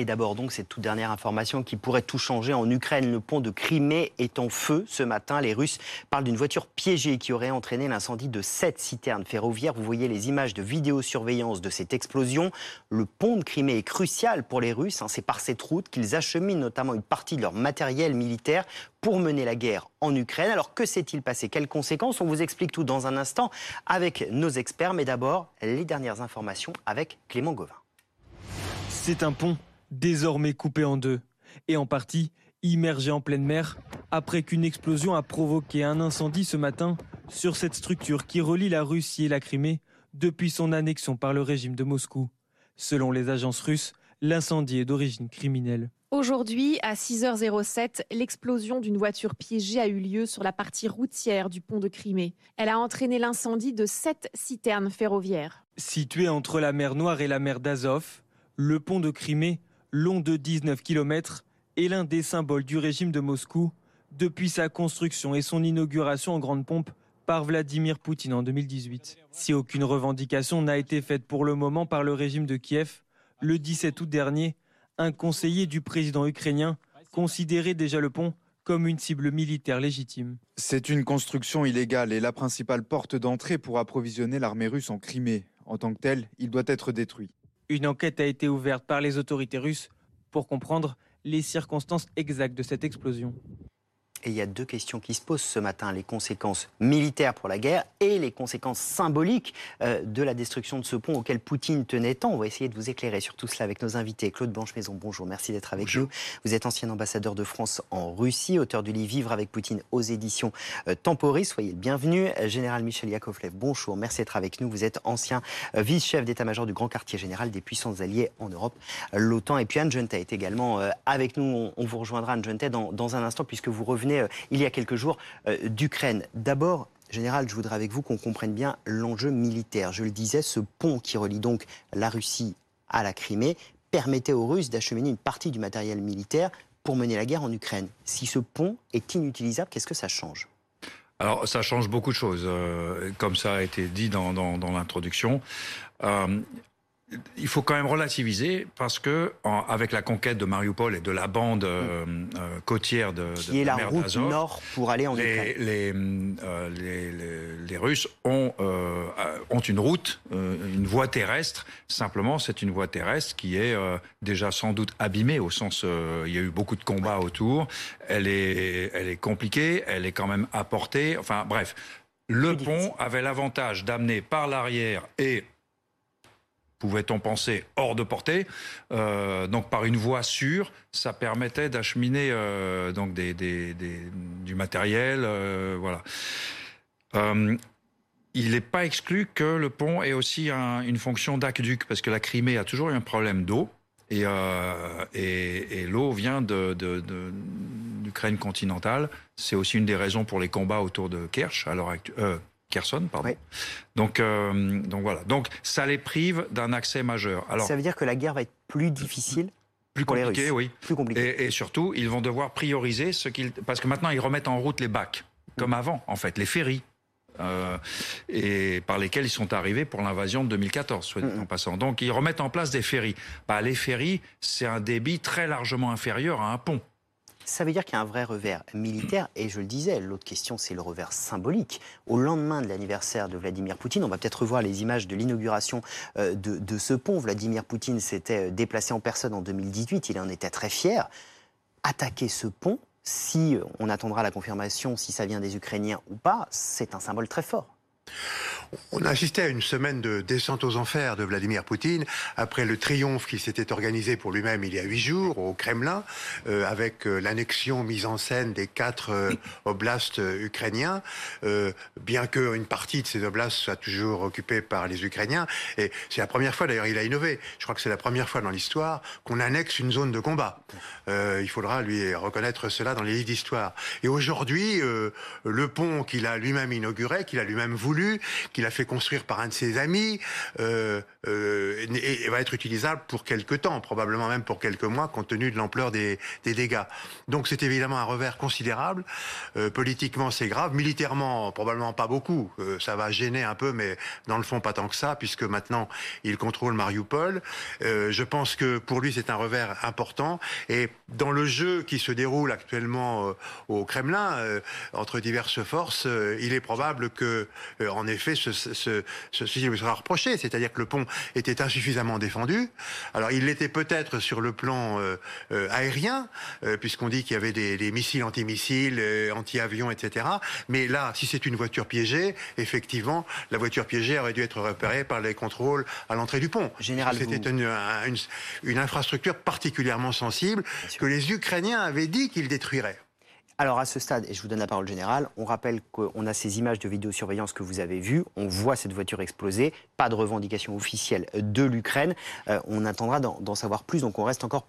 Et d'abord, donc, cette toute dernière information qui pourrait tout changer en Ukraine. Le pont de Crimée est en feu ce matin. Les Russes parlent d'une voiture piégée qui aurait entraîné l'incendie de sept citernes ferroviaires. Vous voyez les images de vidéosurveillance de cette explosion. Le pont de Crimée est crucial pour les Russes. Hein. C'est par cette route qu'ils acheminent notamment une partie de leur matériel militaire pour mener la guerre en Ukraine. Alors que s'est-il passé? Quelles conséquences? On vous explique tout dans un instant avec nos experts. Mais d'abord, les dernières informations avec Clément Gauvin. C'est un pont désormais coupé en deux et en partie immergé en pleine mer après qu'une explosion a provoqué un incendie ce matin sur cette structure qui relie la Russie et la Crimée depuis son annexion par le régime de Moscou. Selon les agences russes, l'incendie est d'origine criminelle. Aujourd'hui, à 6h07, l'explosion d'une voiture piégée a eu lieu sur la partie routière du pont de Crimée. Elle a entraîné l'incendie de sept citernes ferroviaires. Situé entre la mer Noire et la mer d'Azov, le pont de Crimée long de 19 km, est l'un des symboles du régime de Moscou depuis sa construction et son inauguration en grande pompe par Vladimir Poutine en 2018. Si aucune revendication n'a été faite pour le moment par le régime de Kiev, le 17 août dernier, un conseiller du président ukrainien considérait déjà le pont comme une cible militaire légitime. C'est une construction illégale et la principale porte d'entrée pour approvisionner l'armée russe en Crimée. En tant que tel, il doit être détruit. Une enquête a été ouverte par les autorités russes pour comprendre les circonstances exactes de cette explosion. Et il y a deux questions qui se posent ce matin, les conséquences militaires pour la guerre et les conséquences symboliques euh, de la destruction de ce pont auquel Poutine tenait tant. On va essayer de vous éclairer sur tout cela avec nos invités. Claude Blanche-Maison, bonjour, merci d'être avec nous. Vous êtes ancien ambassadeur de France en Russie, auteur du livre Vivre avec Poutine aux éditions euh, Temporis. Soyez le bienvenu. Euh, général Michel Yakovlev, bonjour, merci d'être avec nous. Vous êtes ancien vice-chef d'état-major du Grand Quartier Général des puissances alliées en Europe, l'OTAN. Et puis Anne Junta est également avec nous. On, vous rejoindra, Anne Junta, dans, dans un instant, puisque vous revenez euh, il y a quelques jours euh, d'Ukraine. D'abord, Général, je voudrais avec vous qu'on comprenne bien l'enjeu militaire. Je le disais, ce pont qui relie donc la Russie à la Crimée permettait aux Russes d'acheminer une partie du matériel militaire pour mener la guerre en Ukraine. Si ce pont est inutilisable, qu'est-ce que ça change? Alors, ça change beaucoup de choses, euh, comme ça a été dit dans, l'introduction il faut quand même relativiser parce que avec la conquête de Mariupol et de la bande euh, euh, côtière de, qui est la, route nord pour aller en Ukraine. Les, euh, les, les, Russes ont ont une route, une voie terrestre. Simplement, c'est une voie terrestre qui est déjà sans doute abîmée au sens il y a eu beaucoup de combats autour. Elle est elle est compliquée, elle est quand même apportée. Enfin bref, le pont avait l'avantage d'amener par l'arrière et pouvait-on penser, hors de portée. Euh, donc par une voie sûre, ça permettait d'acheminer euh, donc du matériel, euh, voilà. il n'est pas exclu que le pont ait aussi une fonction d'aqueduc, parce que la Crimée a toujours eu un problème d'eau. Et, l'eau vient de, d'Ukraine continentale. C'est aussi une des raisons pour les combats autour de Kerch, Kherson, pardon. Donc, euh, donc voilà. Donc ça les prive d'un accès majeur. Alors, ça veut dire que la guerre va être plus difficile plus compliqué, oui. Plus compliqué. Et, surtout, ils vont devoir prioriser ce qu'ils, parce que maintenant ils remettent en route les bacs, comme avant, en fait, les ferries. Euh, et par lesquels ils sont arrivés pour l'invasion de 2014, soit en passant. Donc ils remettent en place des ferries. Bah, les ferries, c'est un débit très largement inférieur à un pont. Ça veut dire qu'il y a un vrai revers militaire. Et je le disais, l'autre question, c'est le revers symbolique. Au lendemain de l'anniversaire de Vladimir Poutine, on va peut-être revoir les images de l'inauguration euh, de, ce pont. Vladimir Poutine s'était euh, déplacé en personne en 2018. Il en était très fier. Attaquer ce pont, si on attendra la confirmation, si ça vient des Ukrainiens ou pas, c'est un symbole très fort. On a assisté à une semaine de descente aux enfers de Vladimir Poutine après le triomphe qui s'était organisé pour lui-même il y a huit jours au Kremlin, euh, avec euh, l'annexion mise en scène des quatre euh, oblasts ukrainiens, bien qu'une partie de ces oblasts soit toujours occupée par les Ukrainiens. Et c'est la première fois, d'ailleurs, il a innové. Je crois que c'est la première fois dans l'histoire qu'on annexe une zone de combat. il faudra lui reconnaître cela dans les livres d'histoire. Et aujourd'hui, le pont qu'il a lui-même inauguré, qu'il a lui-même voulu, qu'il a fait construire par un de ses amis euh, euh, et, va être utilisable pour quelques temps, probablement même pour quelques mois, compte tenu de l'ampleur des, dégâts. Donc c'est évidemment un revers considérable. Euh, politiquement, c'est grave. Militairement, probablement pas beaucoup. Ça va gêner un peu, mais dans le fond, pas tant que ça, puisque maintenant, il contrôle Mariupol. Je pense que pour lui, c'est un revers important. Et dans le jeu qui se déroule actuellement au Kremlin, entre diverses forces, il est probable que, en effet, ce, ce, ceci lui sera reproché, c'est-à-dire que le pont était insuffisamment défendu. Alors, il l'était peut-être sur le plan aérien, puisqu'on dit qu'il y avait des, des missiles antimissiles, anti-avions, etc. Mais là, si c'est une voiture piégée, effectivement, la voiture piégée aurait dû être repérée par les contrôles à l'entrée du pont. Général, c'était une, une, une, infrastructure particulièrement sensible que les Ukrainiens avaient dit qu'ils détruiraient. Alors à ce stade, et je vous donne la parole générale, on rappelle qu'on a ces images de vidéosurveillance que vous avez vues, on voit cette voiture exploser, pas de revendication officielle de l'Ukraine, euh, on attendra d'en savoir plus, donc on reste encore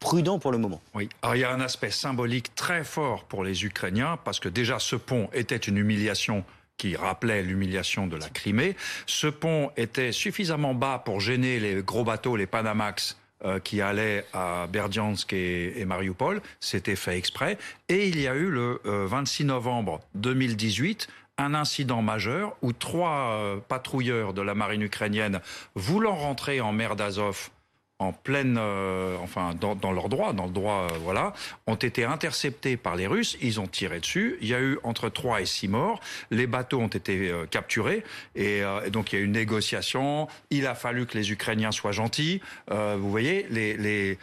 prudent pour le moment. Oui, alors il y a un aspect symbolique très fort pour les Ukrainiens, parce que déjà ce pont était une humiliation qui rappelait l'humiliation de la Crimée. Ce pont était suffisamment bas pour gêner les gros bateaux, les Panamax, euh, qui allaient à Berdiansk et, Mariupol. C'était fait exprès. Et il y a eu le 26 euh, novembre 2018 un incident majeur où trois euh, patrouilleurs de la marine ukrainienne voulant rentrer en mer d'Azov en pleine, euh, enfin dans, leur droit, dans le droit, euh, voilà, ont été interceptés par les Russes. Ils ont tiré dessus. Il y a eu entre 3 et 6 morts. Les bateaux ont été euh, capturés et, donc il y a eu une négociation. Il a fallu que les Ukrainiens soient gentils. vous voyez, et,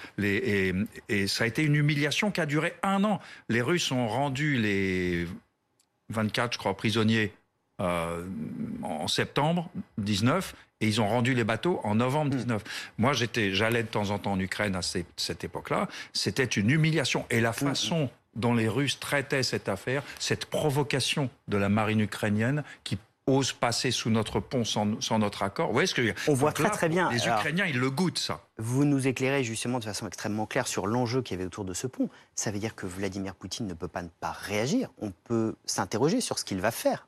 et, ça a été une humiliation qui a duré un an. Les Russes ont rendu les 24, je crois, prisonniers en septembre 19 et ils ont rendu les bateaux en novembre 19. Hmm. Moi, j'étais, j'allais de temps en temps en Ukraine à cette époque-là. C'était une humiliation. Et la hmm. façon dont les Russes traitaient cette affaire, cette provocation de la marine ukrainienne qui ose passer sous notre pont sans, notre accord. Vous voyez ce que On voit très très bien. Les Ukrainiens, ils le goûtent, ça. Vous nous éclairez justement de façon extrêmement claire sur l'enjeu qu'il y avait autour de ce pont. Ça veut dire que Vladimir Poutine ne peut pas ne pas réagir. On peut s'interroger sur ce qu'il va faire.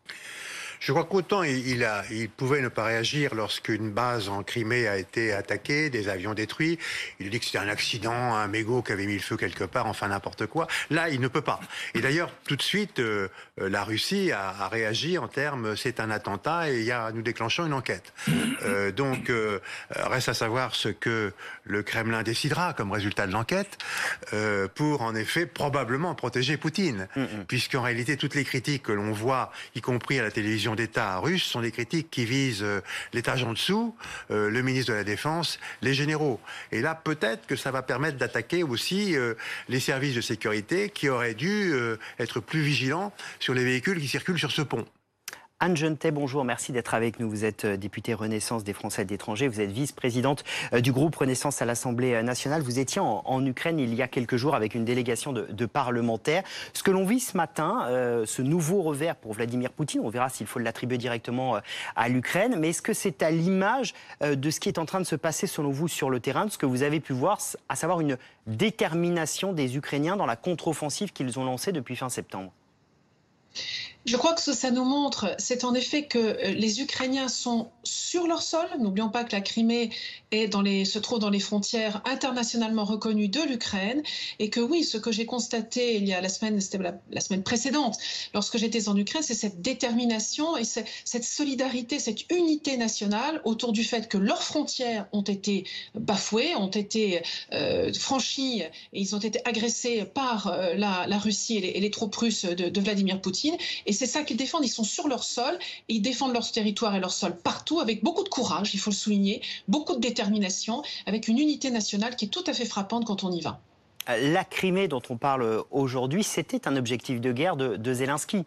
Je crois qu'autant il, a, il pouvait ne pas réagir lorsqu'une base en Crimée a été attaquée, des avions détruits. Il dit que c'était un accident, un mégot qui avait mis le feu quelque part, enfin n'importe quoi. Là, il ne peut pas. Et d'ailleurs, tout de suite, euh, euh, la Russie a, réagi en termes c'est un attentat et il y a, nous déclenchons une enquête. Euh, donc, reste à savoir ce que le Kremlin décidera comme résultat de l'enquête pour en effet probablement protéger Poutine, mm, mm. puisqu'en réalité toutes les critiques que l'on voit, y compris à la télévision, d'État russe sont des critiques qui visent euh, l'étage en dessous, euh, le ministre de la Défense, les généraux. Et là, peut-être que ça va permettre d'attaquer aussi euh, les services de sécurité qui auraient dû être plus vigilants sur les véhicules qui circulent sur ce pont. Anne Jeunetet, bonjour, merci d'être avec nous. Vous êtes euh, députée Renaissance des Français d'étrangers, vous êtes vice-présidente euh, du groupe Renaissance à l'Assemblée euh, nationale. Vous étiez en, Ukraine il y a quelques jours avec une délégation de, parlementaires. Ce que l'on vit ce matin, ce nouveau revers pour Vladimir Poutine, on verra s'il faut l'attribuer directement à l'Ukraine, mais est-ce que c'est à l'image de ce qui est en train de se passer selon vous sur le terrain, de ce que vous avez pu voir, à savoir une détermination des Ukrainiens dans la contre-offensive qu'ils ont lancée depuis fin septembre? Je crois que ce ça nous montre, c'est en effet que euh, les Ukrainiens sont sur leur sol. N'oublions pas que la Crimée se trouve dans les frontières internationalement reconnues de l'Ukraine et que oui, ce que j'ai constaté il y a la semaine, la, semaine précédente, lorsque j'étais en Ukraine, c'est cette détermination et cette solidarité, cette unité nationale autour du fait que leurs frontières ont été bafouées, ont été euh, franchies et ils ont été agressés par euh, la, Russie et les, troupes russes de, Vladimir Poutine. C'est ça qu'ils défendent. Ils sont sur leur sol et ils défendent leur territoire et leur sol partout avec beaucoup de courage, il faut le souligner, beaucoup de détermination, avec une unité nationale qui est tout à fait frappante quand on y va. La Crimée dont on parle aujourd'hui, c'était un objectif de guerre de, de Zelensky.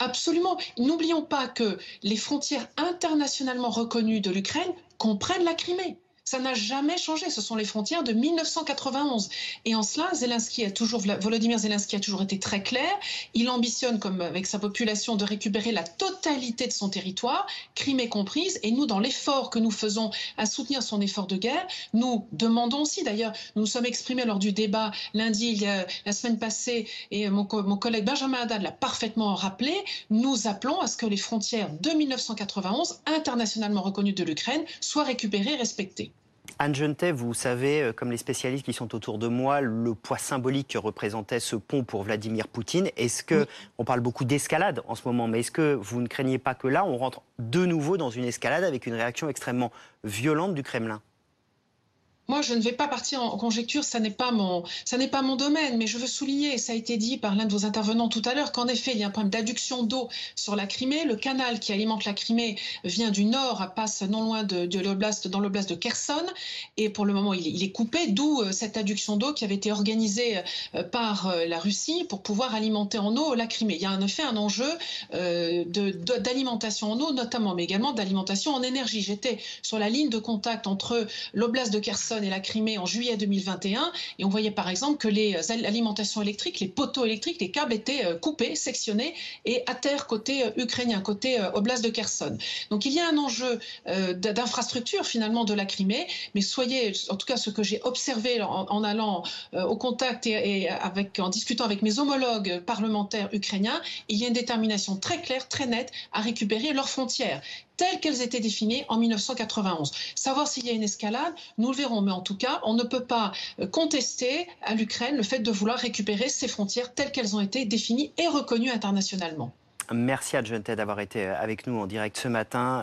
Absolument. N'oublions pas que les frontières internationalement reconnues de l'Ukraine comprennent la Crimée. Ça n'a jamais changé. Ce sont les frontières de 1991. Et en cela, Zelensky a toujours, Volodymyr Zelensky a toujours été très clair. Il ambitionne, comme avec sa population, de récupérer la totalité de son territoire, Crimée comprise. Et nous, dans l'effort que nous faisons à soutenir son effort de guerre, nous demandons aussi, d'ailleurs, nous nous sommes exprimés lors du débat lundi, il y a, la semaine passée, et mon, mon collègue Benjamin Haddad l'a parfaitement rappelé, nous appelons à ce que les frontières de 1991, internationalement reconnues de l'Ukraine, soient récupérées et respectées. Anne Genetet, vous savez, euh, comme les spécialistes qui sont autour de moi, le poids symbolique que représentait ce pont pour Vladimir Poutine. Est-ce que, on parle beaucoup d'escalade en ce moment, mais est-ce que vous ne craignez pas que là, on rentre de nouveau dans une escalade avec une réaction extrêmement violente du Kremlin? Moi, je ne vais pas partir en conjecture, ça n'est pas mon, ça n'est pas mon domaine, mais je veux souligner, ça a été dit par l'un de vos intervenants tout à l'heure, qu'en effet, il y a un problème d'adduction d'eau sur la Crimée. Le canal qui alimente la Crimée vient du nord, passe non loin de, de l'oblast, dans l'oblast de Kherson, et pour le moment, il, est coupé, d'où euh, cette adduction d'eau qui avait été organisée euh, par euh, la Russie pour pouvoir alimenter en eau la Crimée. Il y a en effet un enjeu d'alimentation en eau, notamment, mais également d'alimentation en énergie. J'étais sur la ligne de contact entre l'oblast de Kherson et la Crimée en juillet 2021. Et on voyait par exemple que les euh, alimentations électriques, les poteaux électriques, les câbles étaient euh, coupés, sectionnés et à terre côté euh, ukrainien, côté oblast de Kherson. Donc il y a un enjeu d'infrastructure finalement de la Crimée, mais soyez, en tout cas ce que j'ai observé en, allant au contact et, en discutant avec mes homologues parlementaires ukrainiens, il y a une détermination très claire, très nette à récupérer leurs frontières telles qu'elles étaient définies en 1991. Savoir s'il y a une escalade, nous le verrons, mais en tout cas, on ne peut pas euh, contester à l'Ukraine le fait de vouloir récupérer ses frontières telles qu'elles ont été définies et reconnues internationalement. Merci à d'avoir été euh, avec nous en direct ce matin.